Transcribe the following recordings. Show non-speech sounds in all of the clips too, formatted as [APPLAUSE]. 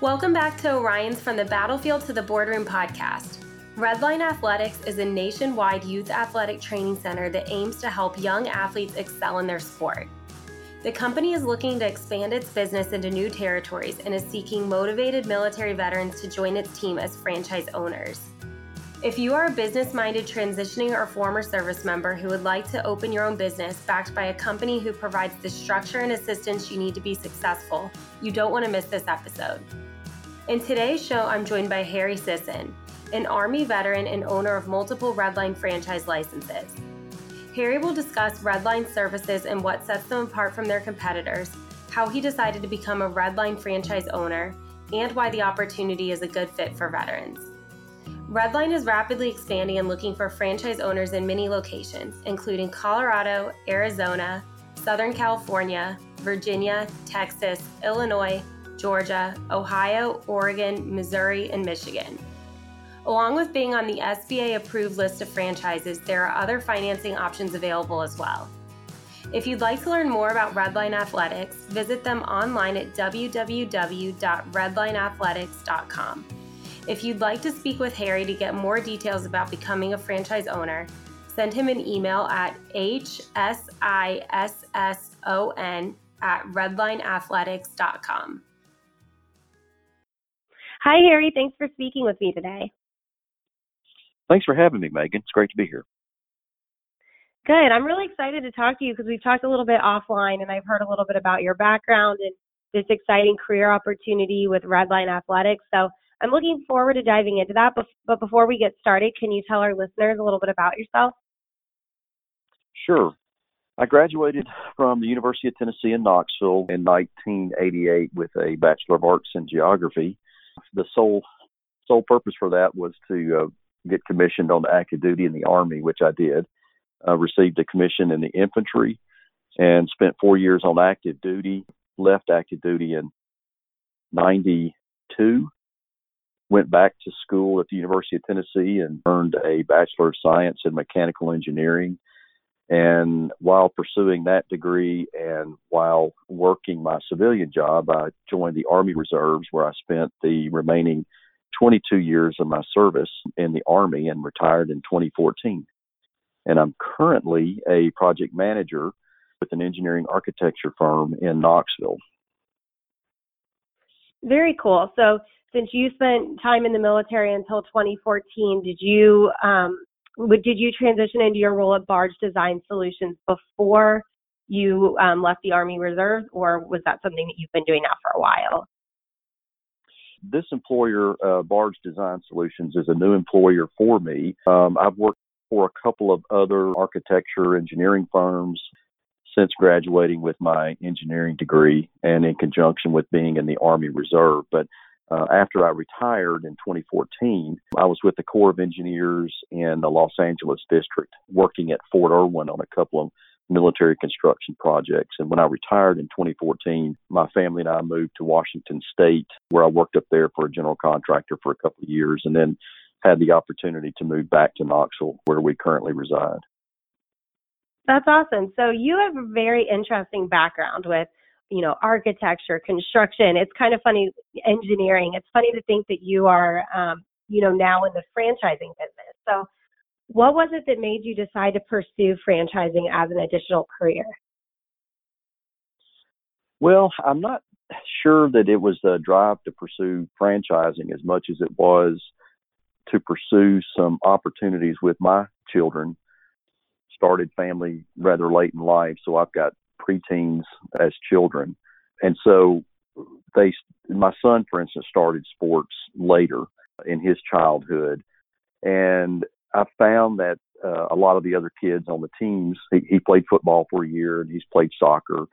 Welcome back to Orion's From the Battlefield to the Boardroom podcast. Redline Athletics is a nationwide youth athletic training center that aims to help young athletes excel in their sport. The company is looking to expand its business into new territories and is seeking motivated military veterans to join its team as franchise owners. If you are a business minded transitioning or former service member who would like to open your own business backed by a company who provides the structure and assistance you need to be successful, you don't want to miss this episode. In today's show, I'm joined by Harry Sisson, an Army veteran and owner of multiple Redline franchise licenses. Harry will discuss Redline services and what sets them apart from their competitors, how he decided to become a Redline franchise owner, and why the opportunity is a good fit for veterans. Redline is rapidly expanding and looking for franchise owners in many locations, including Colorado, Arizona, Southern California, Virginia, Texas, Illinois, Georgia, Ohio, Oregon, Missouri, and Michigan. Along with being on the SBA approved list of franchises, there are other financing options available as well. If you'd like to learn more about Redline Athletics, visit them online at www.redlineathletics.com. If you'd like to speak with Harry to get more details about becoming a franchise owner, send him an email at hsisson at redlineathletics.com. Hi, Harry. Thanks for speaking with me today. Thanks for having me, Megan. It's great to be here. Good. I'm really excited to talk to you because we've talked a little bit offline and I've heard a little bit about your background and this exciting career opportunity with Redline Athletics. So I'm looking forward to diving into that. But before we get started, can you tell our listeners a little bit about yourself? Sure. I graduated from the University of Tennessee in Knoxville in 1988 with a Bachelor of Arts in Geography. The sole sole purpose for that was to uh, get commissioned on active duty in the Army, which I did. Uh, received a commission in the infantry and spent four years on active duty. Left active duty in 92. Went back to school at the University of Tennessee and earned a Bachelor of Science in Mechanical Engineering. And while pursuing that degree and while working my civilian job, I joined the Army Reserves, where I spent the remaining 22 years of my service in the Army and retired in 2014. And I'm currently a project manager with an engineering architecture firm in Knoxville. Very cool. So, since you spent time in the military until 2014, did you um, did you transition into your role at Barge Design Solutions before you um, left the Army Reserves, or was that something that you've been doing now for a while? this employer, uh, Barge Design Solutions, is a new employer for me. Um, I've worked for a couple of other architecture engineering firms since graduating with my engineering degree and in conjunction with being in the Army Reserve. But uh, after I retired in 2014, I was with the Corps of Engineers in the Los Angeles district, working at Fort Irwin on a couple of military construction projects. And when I retired in 2014, my family and I moved to Washington State, where I worked up there for a general contractor for a couple of years, and then had the opportunity to move back to Knoxville, where we currently reside. That's awesome. So you have a very interesting background with, you know, architecture, construction. It's kind of funny, engineering. It's funny to think that you are, um, you know, now in the franchising business. So what was it that made you decide to pursue franchising as an additional career? Well, I'm not sure that it was the drive to pursue franchising as much as it was to pursue some opportunities with my children. Started family rather late in life, so I've got preteens as children. And so they my son for instance started sports later in his childhood and I found that uh, a lot of the other kids on the teams, he, he played football for a year and he's played soccer.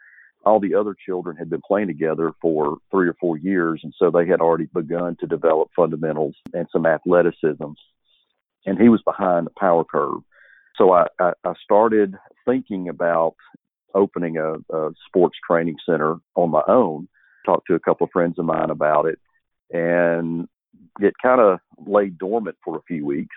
All the other children had been playing together for three or four years, and so they had already begun to develop fundamentals and some athleticism. And he was behind the power curve. So I, I, I started thinking about opening a, a sports training center on my own. Talked to a couple of friends of mine about it, and it kind of lay dormant for a few weeks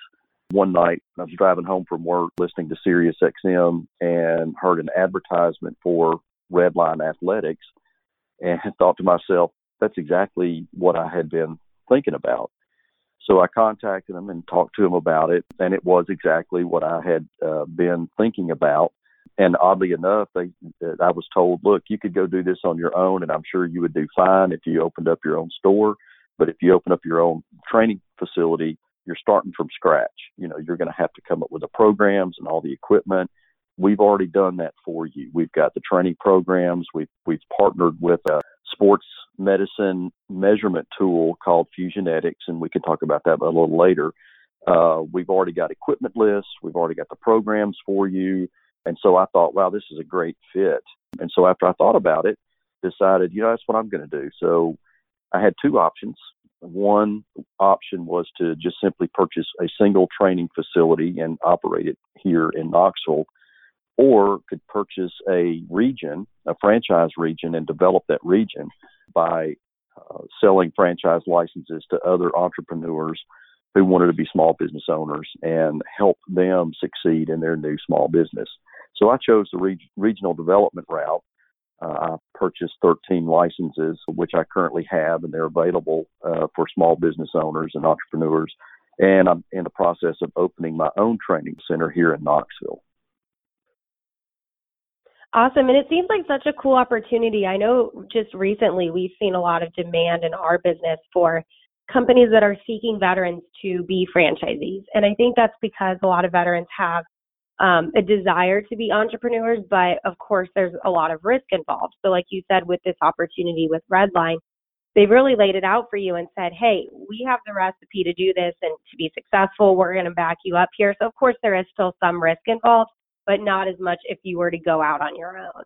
one night I was driving home from work listening to Sirius XM and heard an advertisement for Redline Athletics and [LAUGHS] thought to myself, that's exactly what I had been thinking about. So I contacted them and talked to them about it, and it was exactly what I had uh, been thinking about. And oddly enough, they, I was told, look, you could go do this on your own, and I'm sure you would do fine if you opened up your own store. But if you open up your own training facility, you're starting from scratch. You know, you're going to have to come up with the programs and all the equipment. We've already done that for you. We've got the training programs. We've we've partnered with a sports medicine measurement tool called Fusionetics, and we can talk about that a little later. Uh, we've already got equipment lists. We've already got the programs for you. And so I thought, wow, this is a great fit. And so after I thought about it, decided, you know, that's what I'm going to do. So I had two options. One option was to just simply purchase a single training facility and operate it here in Knoxville, or could purchase a region, a franchise region, and develop that region by uh, selling franchise licenses to other entrepreneurs who wanted to be small business owners and help them succeed in their new small business. So I chose the reg- regional development route. Uh, I purchased 13 licenses, which I currently have, and they're available uh, for small business owners and entrepreneurs. And I'm in the process of opening my own training center here in Knoxville. Awesome. And it seems like such a cool opportunity. I know just recently we've seen a lot of demand in our business for companies that are seeking veterans to be franchisees. And I think that's because a lot of veterans have um, a desire to be entrepreneurs, but of course, there's a lot of risk involved. So, like you said, with this opportunity with Redline, they've really laid it out for you and said, hey, we have the recipe to do this and to be successful. We're going to back you up here. So, of course, there is still some risk involved, but not as much if you were to go out on your own.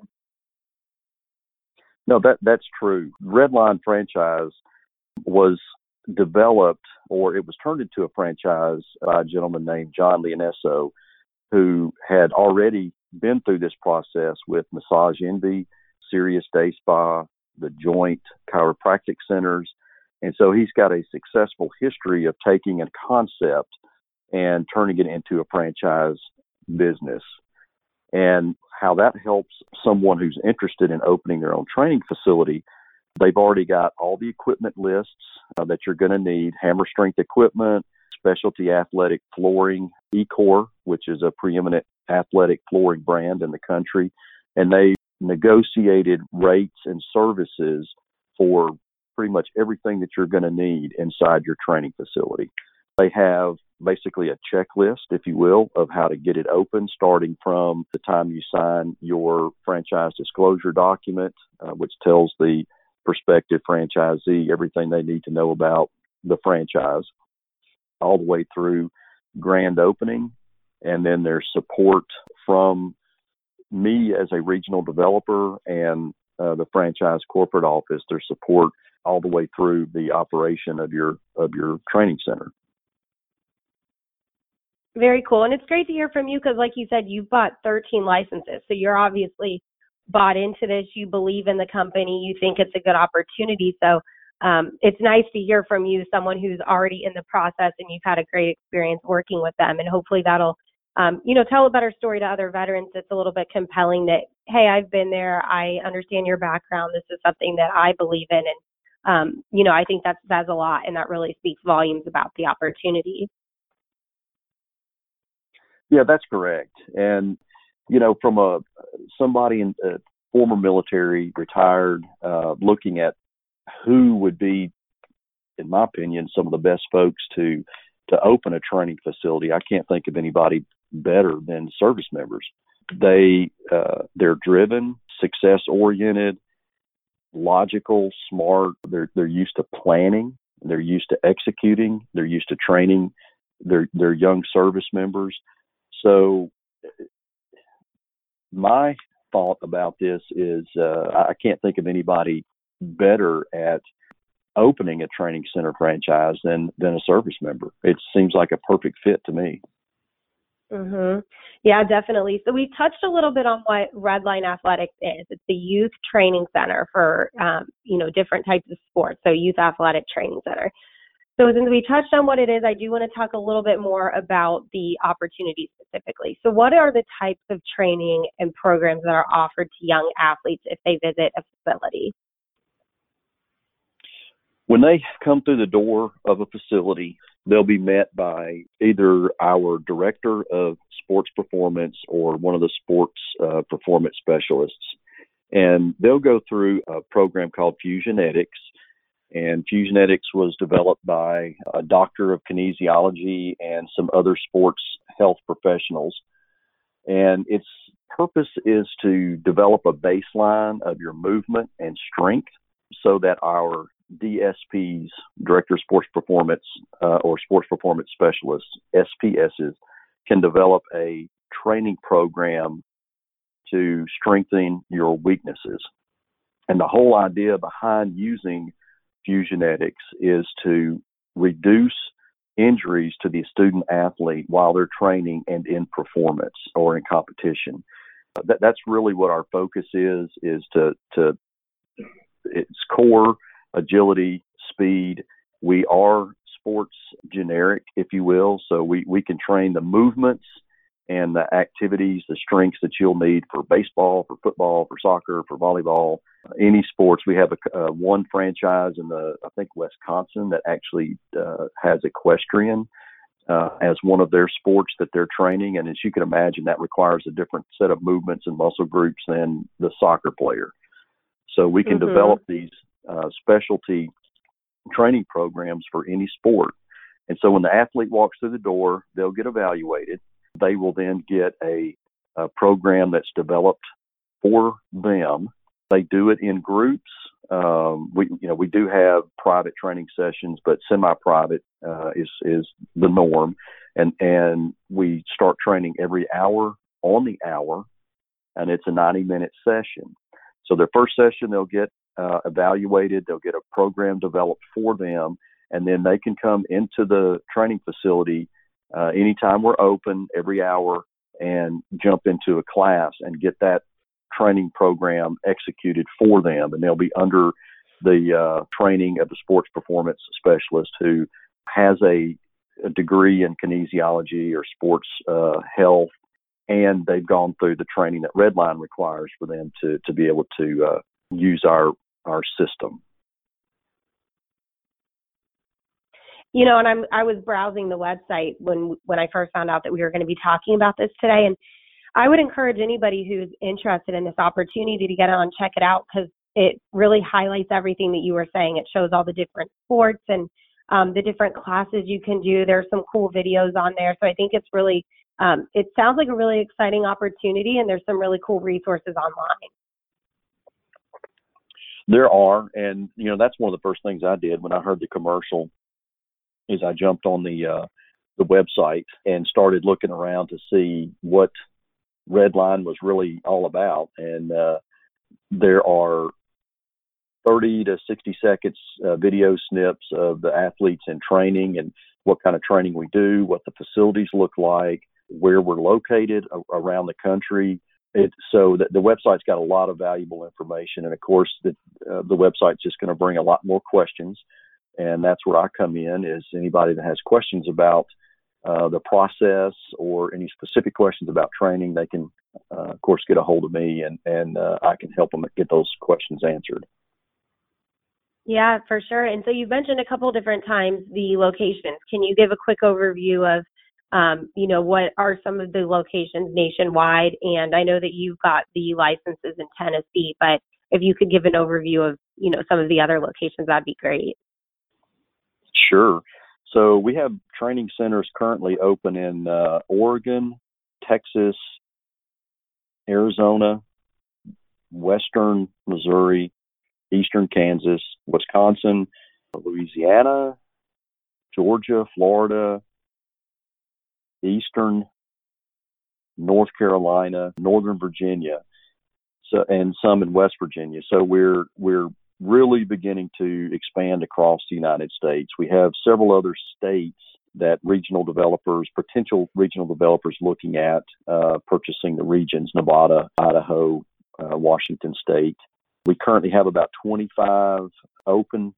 No, that that's true. Redline franchise was developed or it was turned into a franchise by a gentleman named John Leonesio who had already been through this process with Massage Envy, Sirius Day Spa, the Joint Chiropractic Centers. And so he's got a successful history of taking a concept and turning it into a franchise business. And how that helps someone who's interested in opening their own training facility, they've already got all the equipment lists uh, that you're going to need hammer strength equipment, specialty athletic flooring, Ecor, which is a preeminent athletic flooring brand in the country, and they negotiated rates and services for pretty much everything that you're going to need inside your training facility. They have basically a checklist, if you will, of how to get it open, starting from the time you sign your franchise disclosure document, uh, which tells the prospective franchisee everything they need to know about the franchise all the way through grand opening. And then there's support from me as a regional developer and uh, the franchise corporate office. There's support all the way through the operation of your of your training center. Very cool, and it's great to hear from you because, like you said, you've bought 13 licenses, so you're obviously bought into this. You believe in the company. You think it's a good opportunity. So um, it's nice to hear from you, someone who's already in the process and you've had a great experience working with them. And hopefully that'll, um, you know, tell a better story to other veterans that's a little bit compelling that, hey, I've been there. I understand your background. This is something that I believe in. And, um, you know, I think that says a lot and that really speaks volumes about the opportunity. Yeah, that's correct. And, you know, from a somebody in uh, former military, retired, uh, looking at who would be, in my opinion, some of the best folks to to open a training facility. I can't think of anybody better than service members. They uh, they're driven, success oriented, logical, smart. They're they're used to planning. They're used to executing. They're used to training their their young service members. So my thought about this is uh, I can't think of anybody better at opening a training center franchise than than a service member. It seems like a perfect fit to me. Mhm. Yeah, definitely. So we touched a little bit on what Redline Athletics is. It's the youth training center for um, you know different types of sports. So youth athletic training center. So since we touched on what it is, I do want to talk a little bit more about the opportunity specifically. So what are the types of training and programs that are offered to young athletes if they visit a facility? When they come through the door of a facility, they'll be met by either our director of sports performance or one of the sports uh, performance specialists. And they'll go through a program called Fusionetics. And Fusionetics was developed by a doctor of kinesiology and some other sports health professionals. And its purpose is to develop a baseline of your movement and strength so that our DSPs, Director of Sports Performance, uh, or Sports Performance Specialists, SPSs, can develop a training program to strengthen your weaknesses. And the whole idea behind using Fusionetics is to reduce injuries to the student athlete while they're training and in performance or in competition. That, that's really what our focus is, is to, to its core agility, speed. We are sports generic, if you will. So we, we can train the movements and the activities, the strengths that you'll need for baseball, for football, for soccer, for volleyball, any sports. We have a, uh, one franchise in the, I think, Wisconsin that actually uh, has equestrian uh, as one of their sports that they're training. And as you can imagine, that requires a different set of movements and muscle groups than the soccer player. So we can mm-hmm. develop these uh, specialty training programs for any sport. And so when the athlete walks through the door, they'll get evaluated. They will then get a, a program that's developed for them. They do it in groups. Um, we, you know, we do have private training sessions, but semi-private uh, is is the norm, and and we start training every hour on the hour, and it's a 90-minute session. So their first session, they'll get uh, evaluated. They'll get a program developed for them, and then they can come into the training facility uh, anytime we're open, every hour, and jump into a class and get that training program executed for them. And they'll be under the uh, training of the sports performance specialist who has a, a degree in kinesiology or sports uh, health and they've gone through the training that Redline requires for them to to be able to uh, use our our system. You know, and I'm I was browsing the website when when I first found out that we were going to be talking about this today, and I would encourage anybody who's interested in this opportunity to get on check it out because it really highlights everything that you were saying. It shows all the different sports and um, the different classes you can do. There's some cool videos on there, so I think it's really um, it sounds like a really exciting opportunity, and there's some really cool resources online. There are, and you know that's one of the first things I did when I heard the commercial. Is I jumped on the uh, the website and started looking around to see what Redline was really all about, and uh, there are 30 to 60 seconds uh, video snips of the athletes in training and what kind of training we do, what the facilities look like, where we're located around the country. It, so the, the, website's got a lot of valuable information, and of course, the uh, the website's just going to bring a lot more questions, and that's where I come in. Is anybody that has questions about uh, the process or any specific questions about training, they can, uh, of course, get a hold of me, and and uh, I can help them get those questions answered. Yeah, for sure. And so you've mentioned a couple different times the locations. Can you give a quick overview of um, you know, what are some of the locations nationwide? And I know that you've got the licenses in Tennessee, but if you could give an overview of, you know, some of the other locations, that'd be great. Sure. So we have training centers currently open in uh, Oregon, Texas, Arizona, Western Missouri, Eastern Kansas, Wisconsin, Louisiana, Georgia, Florida, eastern North Carolina, Northern Virginia, so and some in West Virginia. So we're we're really beginning to expand across the United States. We have several other states that regional developers, potential regional developers, looking at uh, purchasing the regions: Nevada, Idaho, uh, Washington State. We currently have about 25 open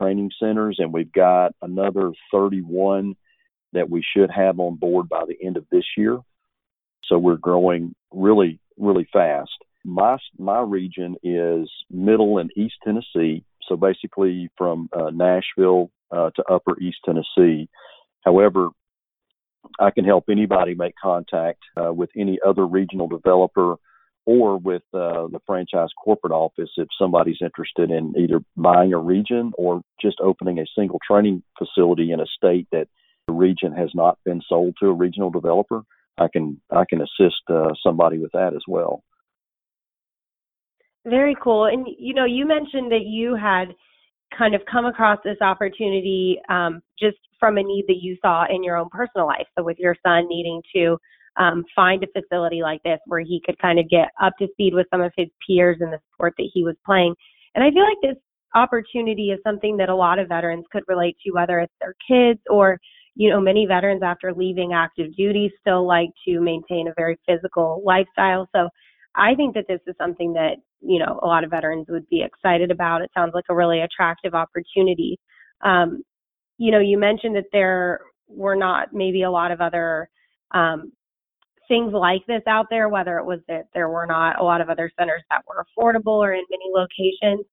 training centers, and we've got another 31 that we should have on board by the end of this year. So we're growing really, really fast. My my region is Middle and East Tennessee, so basically from uh, Nashville uh, to Upper East Tennessee. However, I can help anybody make contact uh, with any other regional developer or with uh, the franchise corporate office if somebody's interested in either buying a region or just opening a single training facility in a state that the region has not been sold to a regional developer. I can I can assist uh, somebody with that as well. Very cool. And you know, you mentioned that you had kind of come across this opportunity um, just from a need that you saw in your own personal life. So with your son needing to um, find a facility like this where he could kind of get up to speed with some of his peers in the sport that he was playing. And I feel like this opportunity is something that a lot of veterans could relate to, whether it's their kids or you know, many veterans after leaving active duty still like to maintain a very physical lifestyle. So I think that this is something that, you know, a lot of veterans would be excited about. It sounds like a really attractive opportunity. Um, you know, you mentioned that there were not maybe a lot of other um, things like this out there, whether it was that there were not a lot of other centers that were affordable or in many locations.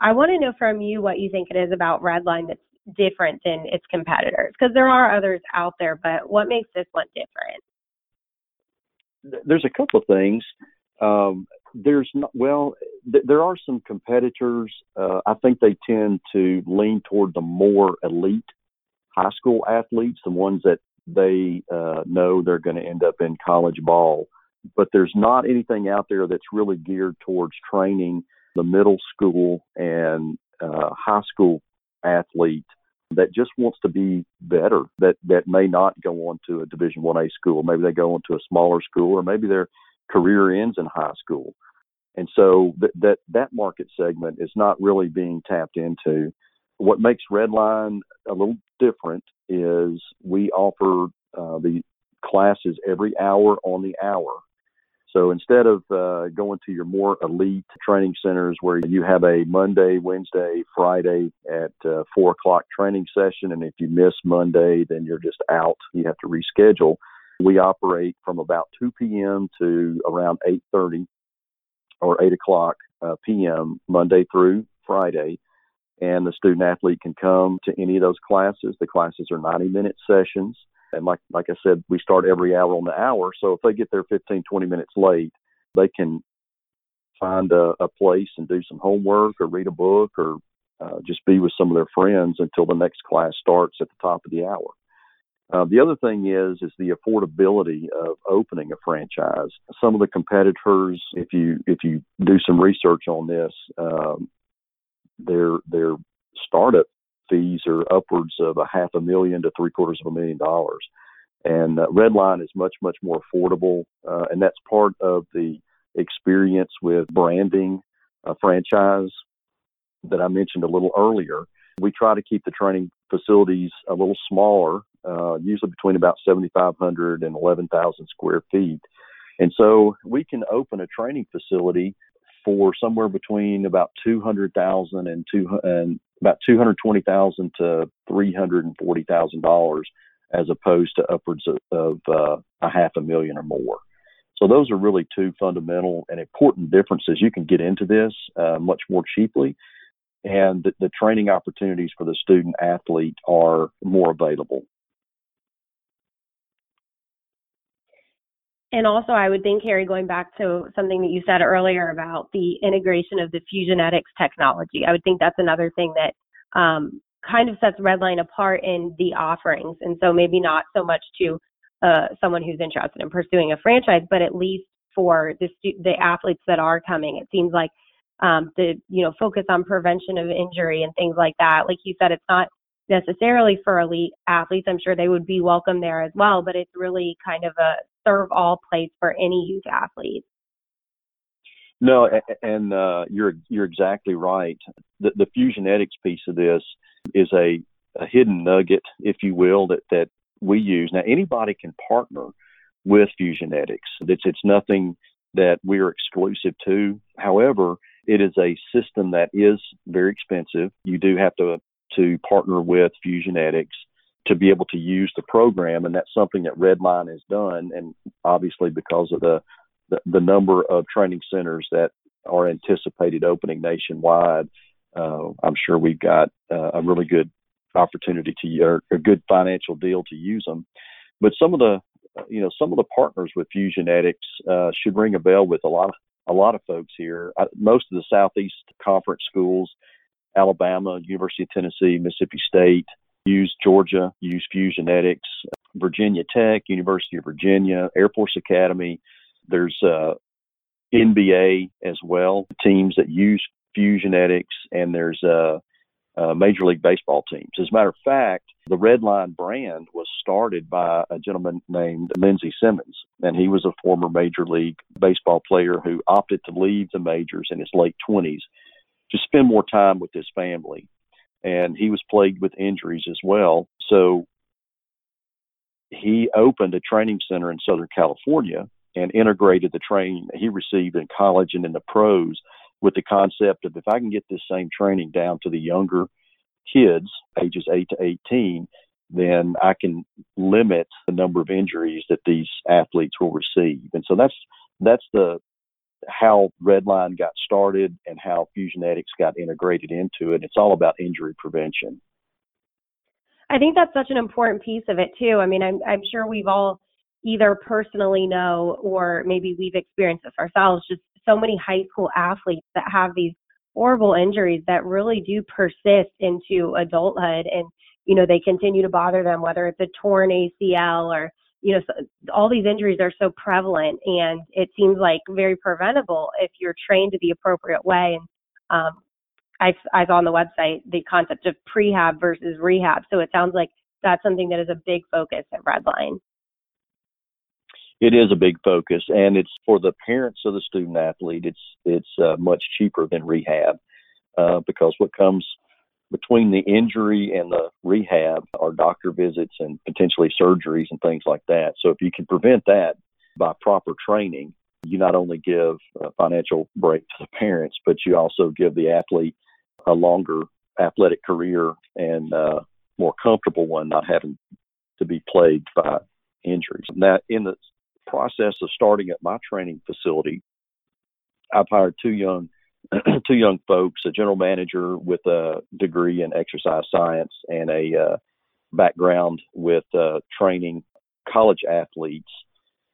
I want to know from you what you think it is about Redline that's different than its competitors? Because there are others out there, but what makes this one different? There's a couple of things. Um, there's not well, th- there are some competitors. Uh, I think they tend to lean toward the more elite high school athletes, the ones that they uh, know they're going to end up in college ball. But there's not anything out there that's really geared towards training the middle school and uh, high school athlete that just wants to be better that that may not go on to a division 1a school. Maybe they go on to a smaller school or maybe their career ends in high school. And so th- that that market segment is not really being tapped into. What makes redline a little different is we offer uh, the classes every hour on the hour so instead of uh, going to your more elite training centers where you have a Monday, Wednesday, Friday at uh, four o'clock training session, and if you miss Monday, then you're just out. You have to reschedule. We operate from about 2 p.m. to around 8:30 or 8 o'clock uh, p.m. Monday through Friday, and the student athlete can come to any of those classes. The classes are 90 minute sessions. And like like I said, we start every hour on the hour. So if they get there 15, 20 minutes late, they can find a, a place and do some homework or read a book or uh, just be with some of their friends until the next class starts at the top of the hour. Uh, the other thing is is the affordability of opening a franchise. Some of the competitors, if you if you do some research on this, um, their their startup fees are upwards of a half a million to three quarters of a million dollars. And uh, Redline is much, much more affordable. Uh, and that's part of the experience with branding a franchise that I mentioned a little earlier. We try to keep the training facilities a little smaller, uh, usually between about 7,500 and 11,000 square feet. And so we can open a training facility for somewhere between about 200,000 and, and about 220,000 to 340,000 dollars, as opposed to upwards of, of uh, a half a million or more. So those are really two fundamental and important differences. You can get into this uh, much more cheaply, and the, the training opportunities for the student athlete are more available. And also, I would think, Harry, going back to something that you said earlier about the integration of the Fusionetics technology, I would think that's another thing that um, kind of sets Redline apart in the offerings. And so maybe not so much to uh, someone who's interested in pursuing a franchise, but at least for the stu- the athletes that are coming, it seems like um, the you know focus on prevention of injury and things like that. Like you said, it's not necessarily for elite athletes. I'm sure they would be welcome there as well, but it's really kind of a serve all place for any youth athlete. No, and uh, you're you're exactly right. The, the Fusionetics piece of this is a, a hidden nugget, if you will, that that we use. Now, anybody can partner with Fusionetics. It's it's nothing that we're exclusive to. However, it is a system that is very expensive. You do have to to partner with Fusionetics to be able to use the program, and that's something that Redline has done. And obviously, because of the the, the number of training centers that are anticipated opening nationwide, uh, I'm sure we've got uh, a really good opportunity to or a good financial deal to use them. But some of the you know some of the partners with Fusionetics uh, should ring a bell with a lot of a lot of folks here. I, most of the Southeast Conference schools, Alabama, University of Tennessee, Mississippi State, use Georgia, use Fusionetics, Virginia Tech, University of Virginia, Air Force Academy. There's uh, NBA as well, teams that use Fusionetics, and there's uh, uh, Major League Baseball teams. As a matter of fact, the Redline brand was started by a gentleman named Lindsey Simmons, and he was a former Major League Baseball player who opted to leave the majors in his late 20s to spend more time with his family. And he was plagued with injuries as well. So he opened a training center in Southern California and integrated the training that he received in college and in the pros with the concept of if I can get this same training down to the younger kids, ages 8 to 18, then I can limit the number of injuries that these athletes will receive. And so that's that's the how Redline got started and how Fusionetics got integrated into it. It's all about injury prevention. I think that's such an important piece of it too. I mean, I'm I'm sure we've all either personally know or maybe we've experienced this ourselves. Just so many high school athletes that have these horrible injuries that really do persist into adulthood, and you know they continue to bother them, whether it's a torn ACL or you know, all these injuries are so prevalent, and it seems like very preventable if you're trained the appropriate way. And um, I, I saw on the website the concept of prehab versus rehab. So it sounds like that's something that is a big focus at Redline. It is a big focus, and it's for the parents of the student athlete. It's it's uh, much cheaper than rehab uh, because what comes between the injury and the rehab are doctor visits and potentially surgeries and things like that. So if you can prevent that by proper training, you not only give a financial break to the parents, but you also give the athlete a longer athletic career and uh, more comfortable one, not having to be plagued by injuries. Now, in the process of starting at my training facility, I've hired two young [CLEARS THROAT] two young folks, a general manager with a degree in exercise science and a uh, background with uh, training college athletes.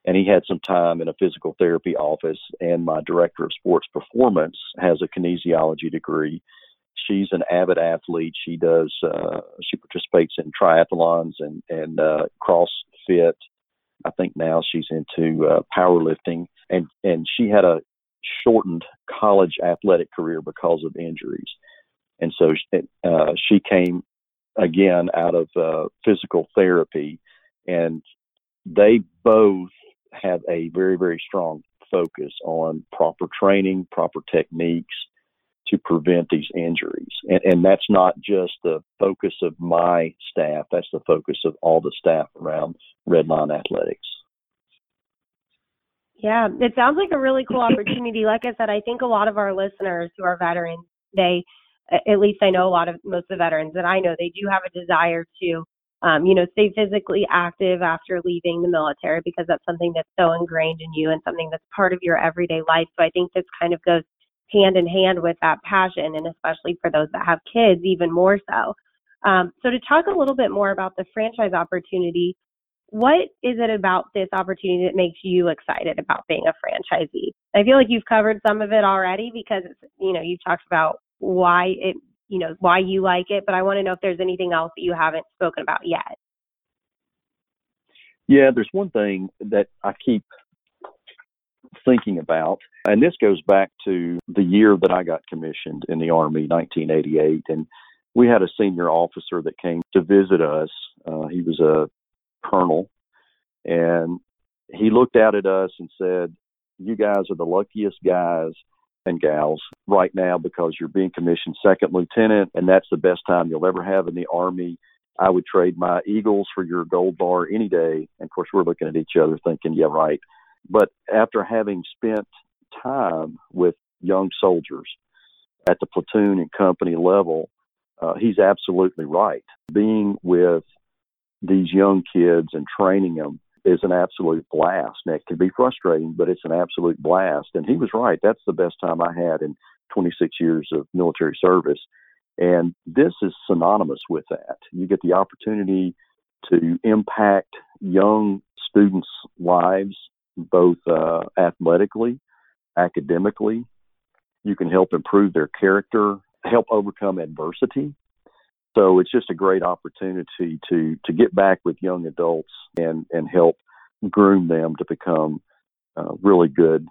And he had some time in a physical therapy office. And my director of sports performance has a kinesiology degree. She's an avid athlete. She does. Uh, she participates in triathlons and and uh, CrossFit. I think now she's into uh, powerlifting, and and she had a shortened college athletic career because of injuries. And so uh, she came again out of uh, physical therapy, and they both have a very, very strong focus on proper training, proper techniques to prevent these injuries. And, and that's not just the focus of my staff, that's the focus of all the staff around Redline Athletics. Yeah, it sounds like a really cool [LAUGHS] opportunity. Like I said, I think a lot of our listeners who are veterans, they, at least I know a lot of most of the veterans that I know, they do have a desire to, um, you know, stay physically active after leaving the military because that's something that's so ingrained in you and something that's part of your everyday life. So I think this kind of goes hand in hand with that passion, and especially for those that have kids, even more so. Um, so to talk a little bit more about the franchise opportunity, what is it about this opportunity that makes you excited about being a franchisee? I feel like you've covered some of it already because you know you've talked about why it you know why you like it, but I want to know if there's anything else that you haven't spoken about yet. Yeah, there's one thing that I keep thinking about, and this goes back to the year that I got commissioned in the Army, 1988, and we had a senior officer that came to visit us. Uh, he was a colonel, and he looked out at us and said, "You guys are the luckiest guys and gals right now because you're being commissioned second lieutenant, and that's the best time you'll ever have in the Army." I would trade my Eagles for your gold bar any day. And of course, we're looking at each other thinking, yeah, right. But after having spent time with young soldiers at the platoon and company level, uh, he's absolutely right. Being with these young kids and training them is an absolute blast. And it can be frustrating, but it's an absolute blast. And he was right. That's the best time I had in 26 years of military service. And this is synonymous with that. You get the opportunity to impact young students' lives, both uh, athletically, academically. You can help improve their character, help overcome adversity. So it's just a great opportunity to to get back with young adults and and help groom them to become uh, really good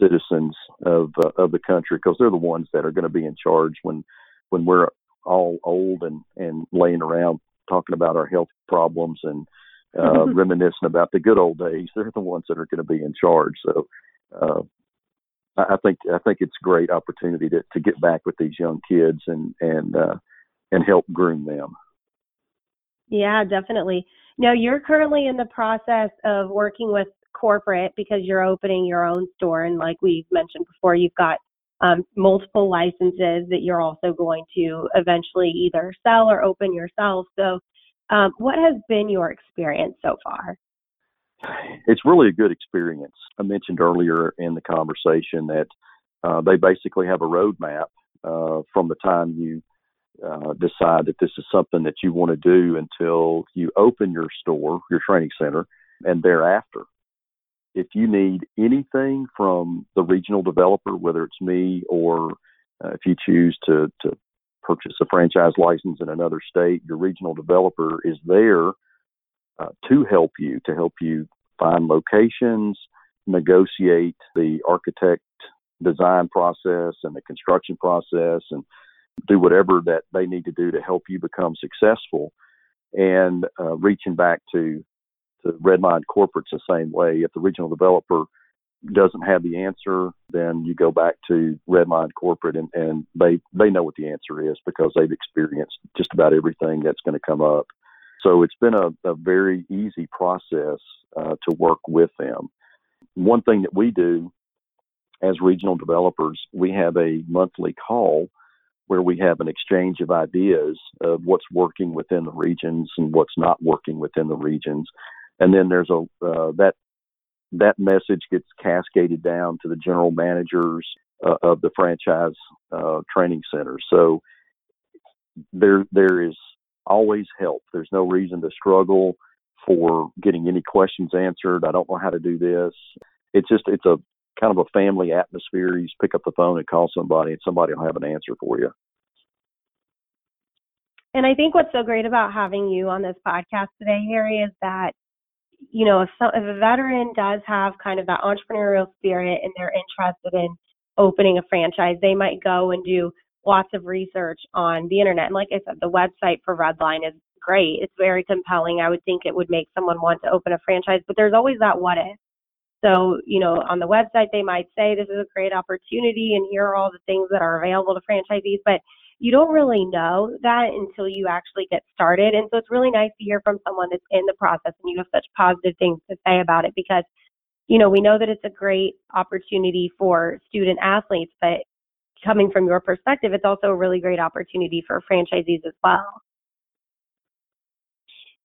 citizens of uh, of the country because they're the ones that are going to be in charge when when we're all old and and laying around talking about our health problems and uh, mm-hmm. [LAUGHS] reminiscing about the good old days. They're the ones that are going to be in charge. So uh, I think I think it's a great opportunity to to get back with these young kids and and uh, and help groom them. Yeah, definitely. Now you're currently in the process of working with corporate because you're opening your own store, and like we've mentioned before, you've got um, multiple licenses that you're also going to eventually either sell or open yourself. So, um, what has been your experience so far? It's really a good experience. I mentioned earlier in the conversation that uh, they basically have a roadmap uh, from the time you uh, decide that this is something that you want to do until you open your store, your training center, and thereafter. If you need anything from the regional developer, whether it's me or uh, if you choose to, to purchase a franchise license in another state, your regional developer is there uh, to help you, to help you find locations, negotiate the architect design process and the construction process, and do whatever that they need to do to help you become successful. And uh, reaching back to the Redline corporate's the same way. If the regional developer doesn't have the answer, then you go back to Redline corporate and, and they, they know what the answer is because they've experienced just about everything that's going to come up. So it's been a, a very easy process uh, to work with them. One thing that we do as regional developers, we have a monthly call where we have an exchange of ideas of what's working within the regions and what's not working within the regions and then there's a uh, that that message gets cascaded down to the general managers uh, of the franchise uh, training centers. So there there is always help. There's no reason to struggle for getting any questions answered. I don't know how to do this. It's just it's a kind of a family atmosphere. You just pick up the phone and call somebody, and somebody will have an answer for you. And I think what's so great about having you on this podcast today, Harry, is that you know, if, if a veteran does have kind of that entrepreneurial spirit and they're interested in opening a franchise, they might go and do lots of research on the internet. And like I said, the website for Redline is great. It's very compelling. I would think it would make someone want to open a franchise, but there's always that what if. So, you know, on the website, they might say this is a great opportunity and here are all the things that are available to franchisees. But you don't really know that until you actually get started. And so it's really nice to hear from someone that's in the process and you have such positive things to say about it because, you know, we know that it's a great opportunity for student athletes, but coming from your perspective, it's also a really great opportunity for franchisees as well.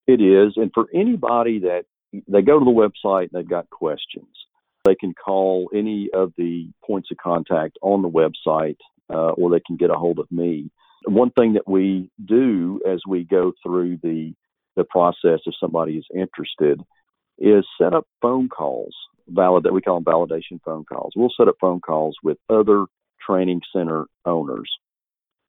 It is. And for anybody that they go to the website they've got questions, they can call any of the points of contact on the website uh, or they can get a hold of me. One thing that we do as we go through the the process, if somebody is interested, is set up phone calls. Valid that we call them validation phone calls. We'll set up phone calls with other training center owners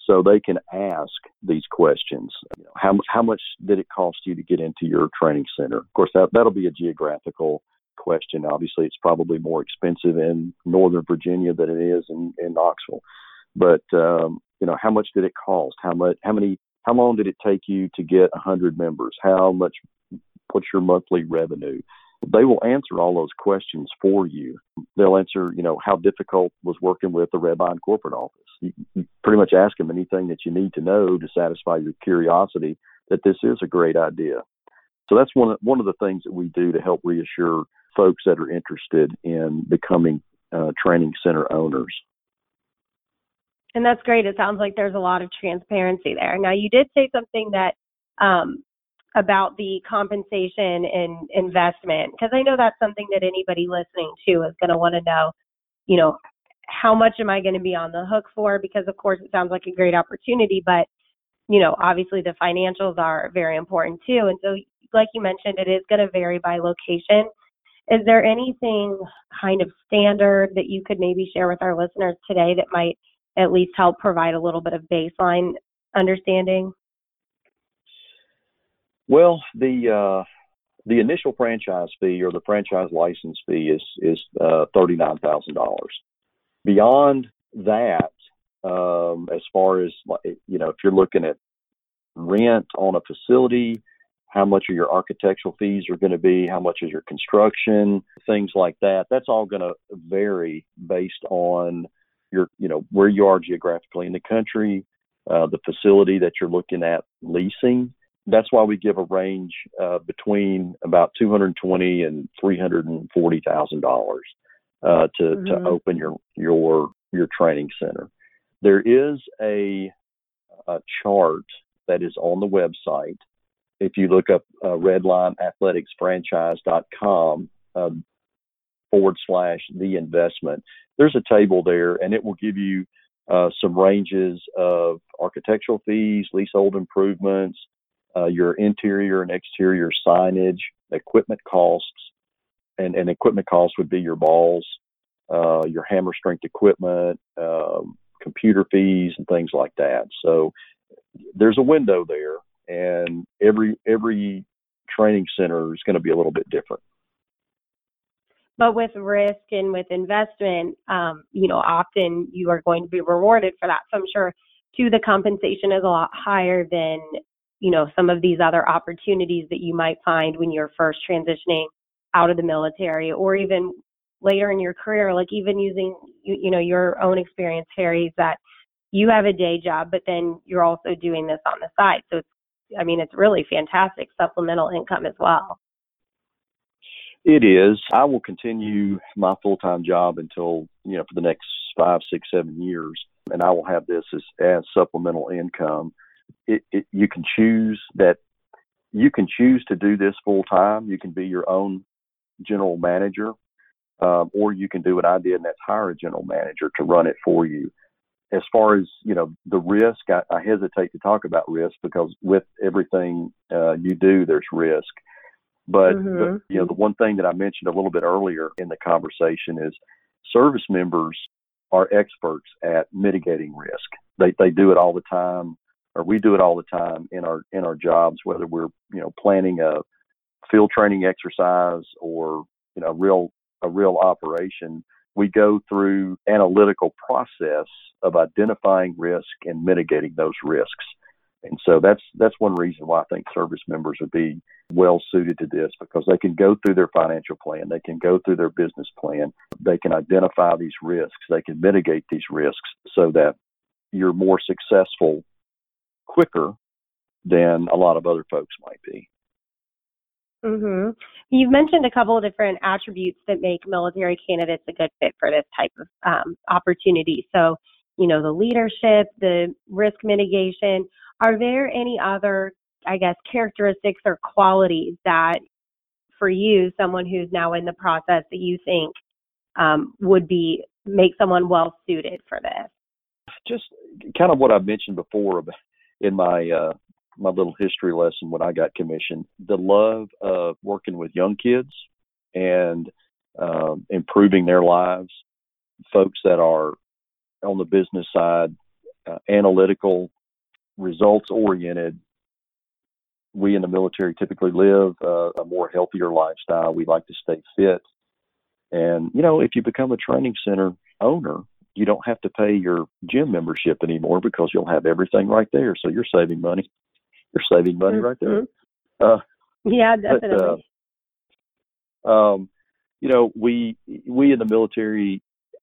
so they can ask these questions. You know, how how much did it cost you to get into your training center? Of course, that that'll be a geographical question. Obviously, it's probably more expensive in Northern Virginia than it is in, in Knoxville. But um, you know, how much did it cost? How much? How many? How long did it take you to get a hundred members? How much? What's your monthly revenue? They will answer all those questions for you. They'll answer, you know, how difficult was working with the Redline corporate office. You, you pretty much ask them anything that you need to know to satisfy your curiosity that this is a great idea. So that's one of, one of the things that we do to help reassure folks that are interested in becoming uh, training center owners. And that's great. It sounds like there's a lot of transparency there. Now, you did say something that um, about the compensation and investment, because I know that's something that anybody listening to is going to want to know. You know, how much am I going to be on the hook for? Because of course it sounds like a great opportunity, but you know, obviously the financials are very important too. And so, like you mentioned, it is going to vary by location. Is there anything kind of standard that you could maybe share with our listeners today that might at least help provide a little bit of baseline understanding? Well, the uh, the initial franchise fee or the franchise license fee is is uh, thirty nine thousand dollars. Beyond that, um, as far as you know, if you're looking at rent on a facility, how much of your architectural fees are going to be, how much is your construction, things like that. That's all going to vary based on your, you know, where you are geographically in the country, uh, the facility that you're looking at leasing. That's why we give a range uh, between about two hundred twenty and three hundred and forty thousand dollars uh, to mm-hmm. to open your your your training center. There is a, a chart that is on the website if you look up uh, redlineathleticsfranchise.com um, forward slash the investment, there's a table there and it will give you uh, some ranges of architectural fees, leasehold improvements, uh, your interior and exterior signage, equipment costs, and, and equipment costs would be your balls, uh, your hammer strength equipment, um, computer fees, and things like that. So there's a window there and every every training center is going to be a little bit different. But with risk and with investment, um, you know, often you are going to be rewarded for that. So I'm sure too the compensation is a lot higher than you know some of these other opportunities that you might find when you're first transitioning out of the military or even later in your career like even using you, you know your own experience harry that you have a day job but then you're also doing this on the side so it's I mean, it's really fantastic supplemental income as well. It is. I will continue my full time job until, you know, for the next five, six, seven years, and I will have this as, as supplemental income. It, it, you can choose that you can choose to do this full time. You can be your own general manager, um, or you can do what I did, and that's hire a general manager to run it for you as far as you know the risk I, I hesitate to talk about risk because with everything uh, you do there's risk but mm-hmm. the, you know the one thing that i mentioned a little bit earlier in the conversation is service members are experts at mitigating risk they they do it all the time or we do it all the time in our in our jobs whether we're you know planning a field training exercise or you know real a real operation we go through analytical process of identifying risk and mitigating those risks. And so that's that's one reason why I think service members would be well suited to this because they can go through their financial plan, they can go through their business plan, they can identify these risks, they can mitigate these risks so that you're more successful quicker than a lot of other folks might be. Mhm. You've mentioned a couple of different attributes that make military candidates a good fit for this type of um, opportunity. So, you know, the leadership, the risk mitigation. Are there any other, I guess, characteristics or qualities that, for you, someone who's now in the process, that you think um, would be make someone well suited for this? Just kind of what I've mentioned before in my uh, my little history lesson when I got commissioned. The love of working with young kids and um, improving their lives, folks that are on the business side, uh, analytical, results oriented. We in the military typically live uh, a more healthier lifestyle. We like to stay fit. And, you know, if you become a training center owner, you don't have to pay your gym membership anymore because you'll have everything right there. So you're saving money you're saving money mm-hmm. right there. Mm-hmm. Uh, yeah, definitely. But, uh, um, you know, we we in the military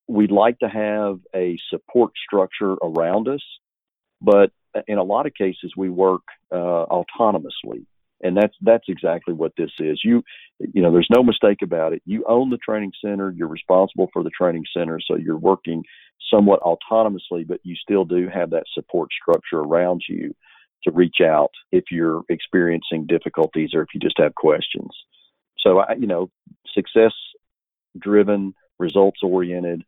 we'd like to have a support structure around us, but in a lot of cases we work uh, autonomously, and that's that's exactly what this is. You you know, there's no mistake about it. You own the training center. You're responsible for the training center, so you're working somewhat autonomously, but you still do have that support structure around you to reach out if you're experiencing difficulties or if you just have questions. So, I, you know, success driven, results oriented,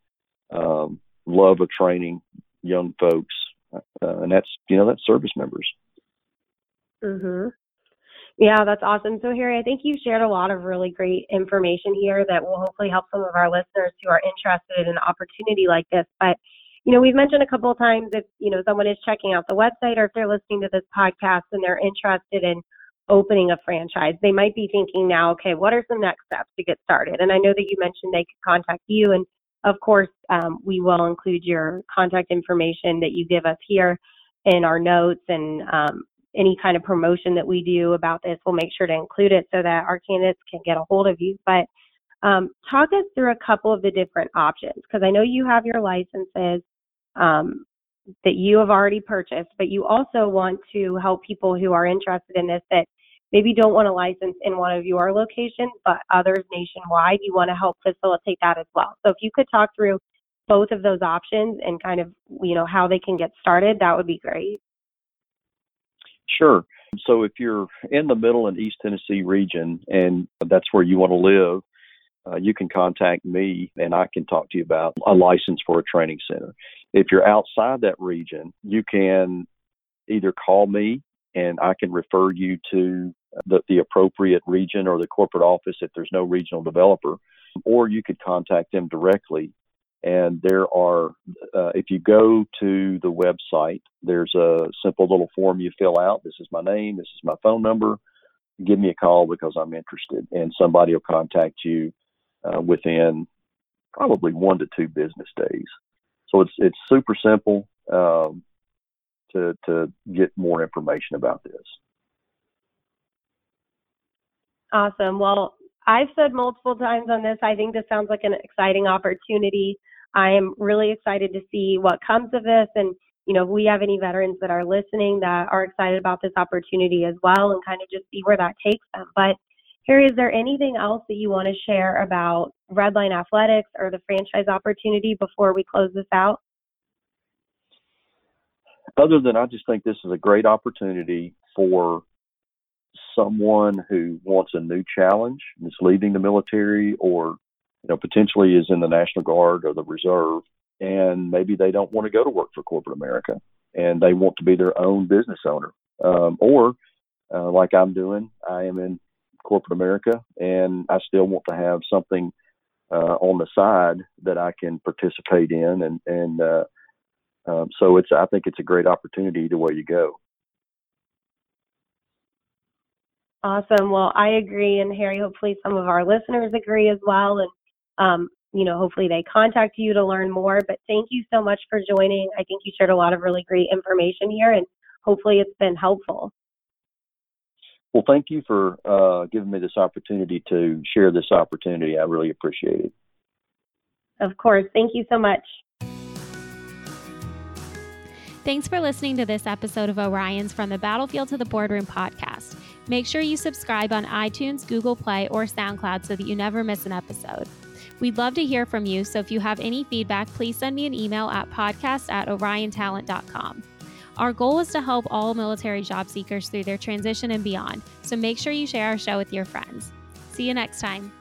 um, love of training young folks, uh, and that's you know that's service members. Mhm. Yeah, that's awesome. So, Harry, I think you've shared a lot of really great information here that will hopefully help some of our listeners who are interested in an opportunity like this. But, you know, we've mentioned a couple of times if, you know, someone is checking out the website or if they're listening to this podcast and they're interested in opening a franchise, they might be thinking now, okay, what are some next steps to get started? And I know that you mentioned they could contact you. And of course, um, we will include your contact information that you give us here in our notes and um, any kind of promotion that we do about this, we'll make sure to include it so that our candidates can get a hold of you. But um, talk us through a couple of the different options because I know you have your licenses um, that you have already purchased, but you also want to help people who are interested in this that maybe don't want a license in one of your locations, but others nationwide. You want to help facilitate that as well. So if you could talk through both of those options and kind of you know how they can get started, that would be great. Sure. So if you're in the middle and East Tennessee region and that's where you want to live, uh, you can contact me and I can talk to you about a license for a training center. If you're outside that region, you can either call me and I can refer you to the, the appropriate region or the corporate office if there's no regional developer, or you could contact them directly and there are, uh, if you go to the website, there's a simple little form you fill out. This is my name. This is my phone number. Give me a call because I'm interested, and somebody will contact you uh, within probably one to two business days. So it's it's super simple um, to to get more information about this. Awesome. Well, I've said multiple times on this, I think this sounds like an exciting opportunity. I am really excited to see what comes of this. And, you know, if we have any veterans that are listening that are excited about this opportunity as well and kind of just see where that takes them. But, Harry, is there anything else that you want to share about Redline Athletics or the franchise opportunity before we close this out? Other than I just think this is a great opportunity for someone who wants a new challenge, is leaving the military or you know potentially is in the National Guard or the Reserve, and maybe they don't want to go to work for corporate America and they want to be their own business owner, um, or uh, like I'm doing, I am in corporate America and I still want to have something uh, on the side that I can participate in, and and uh, um, so it's I think it's a great opportunity either way you go. Awesome. Well, I agree, and Harry, hopefully some of our listeners agree as well. And um, you know, hopefully they contact you to learn more. But thank you so much for joining. I think you shared a lot of really great information here, and hopefully it's been helpful. Well, thank you for uh, giving me this opportunity to share this opportunity. I really appreciate it. Of course. Thank you so much. Thanks for listening to this episode of Orion's From the Battlefield to the Boardroom podcast. Make sure you subscribe on iTunes, Google Play, or SoundCloud so that you never miss an episode. We'd love to hear from you, so if you have any feedback, please send me an email at podcast at oriontalent.com. Our goal is to help all military job seekers through their transition and beyond, so make sure you share our show with your friends. See you next time.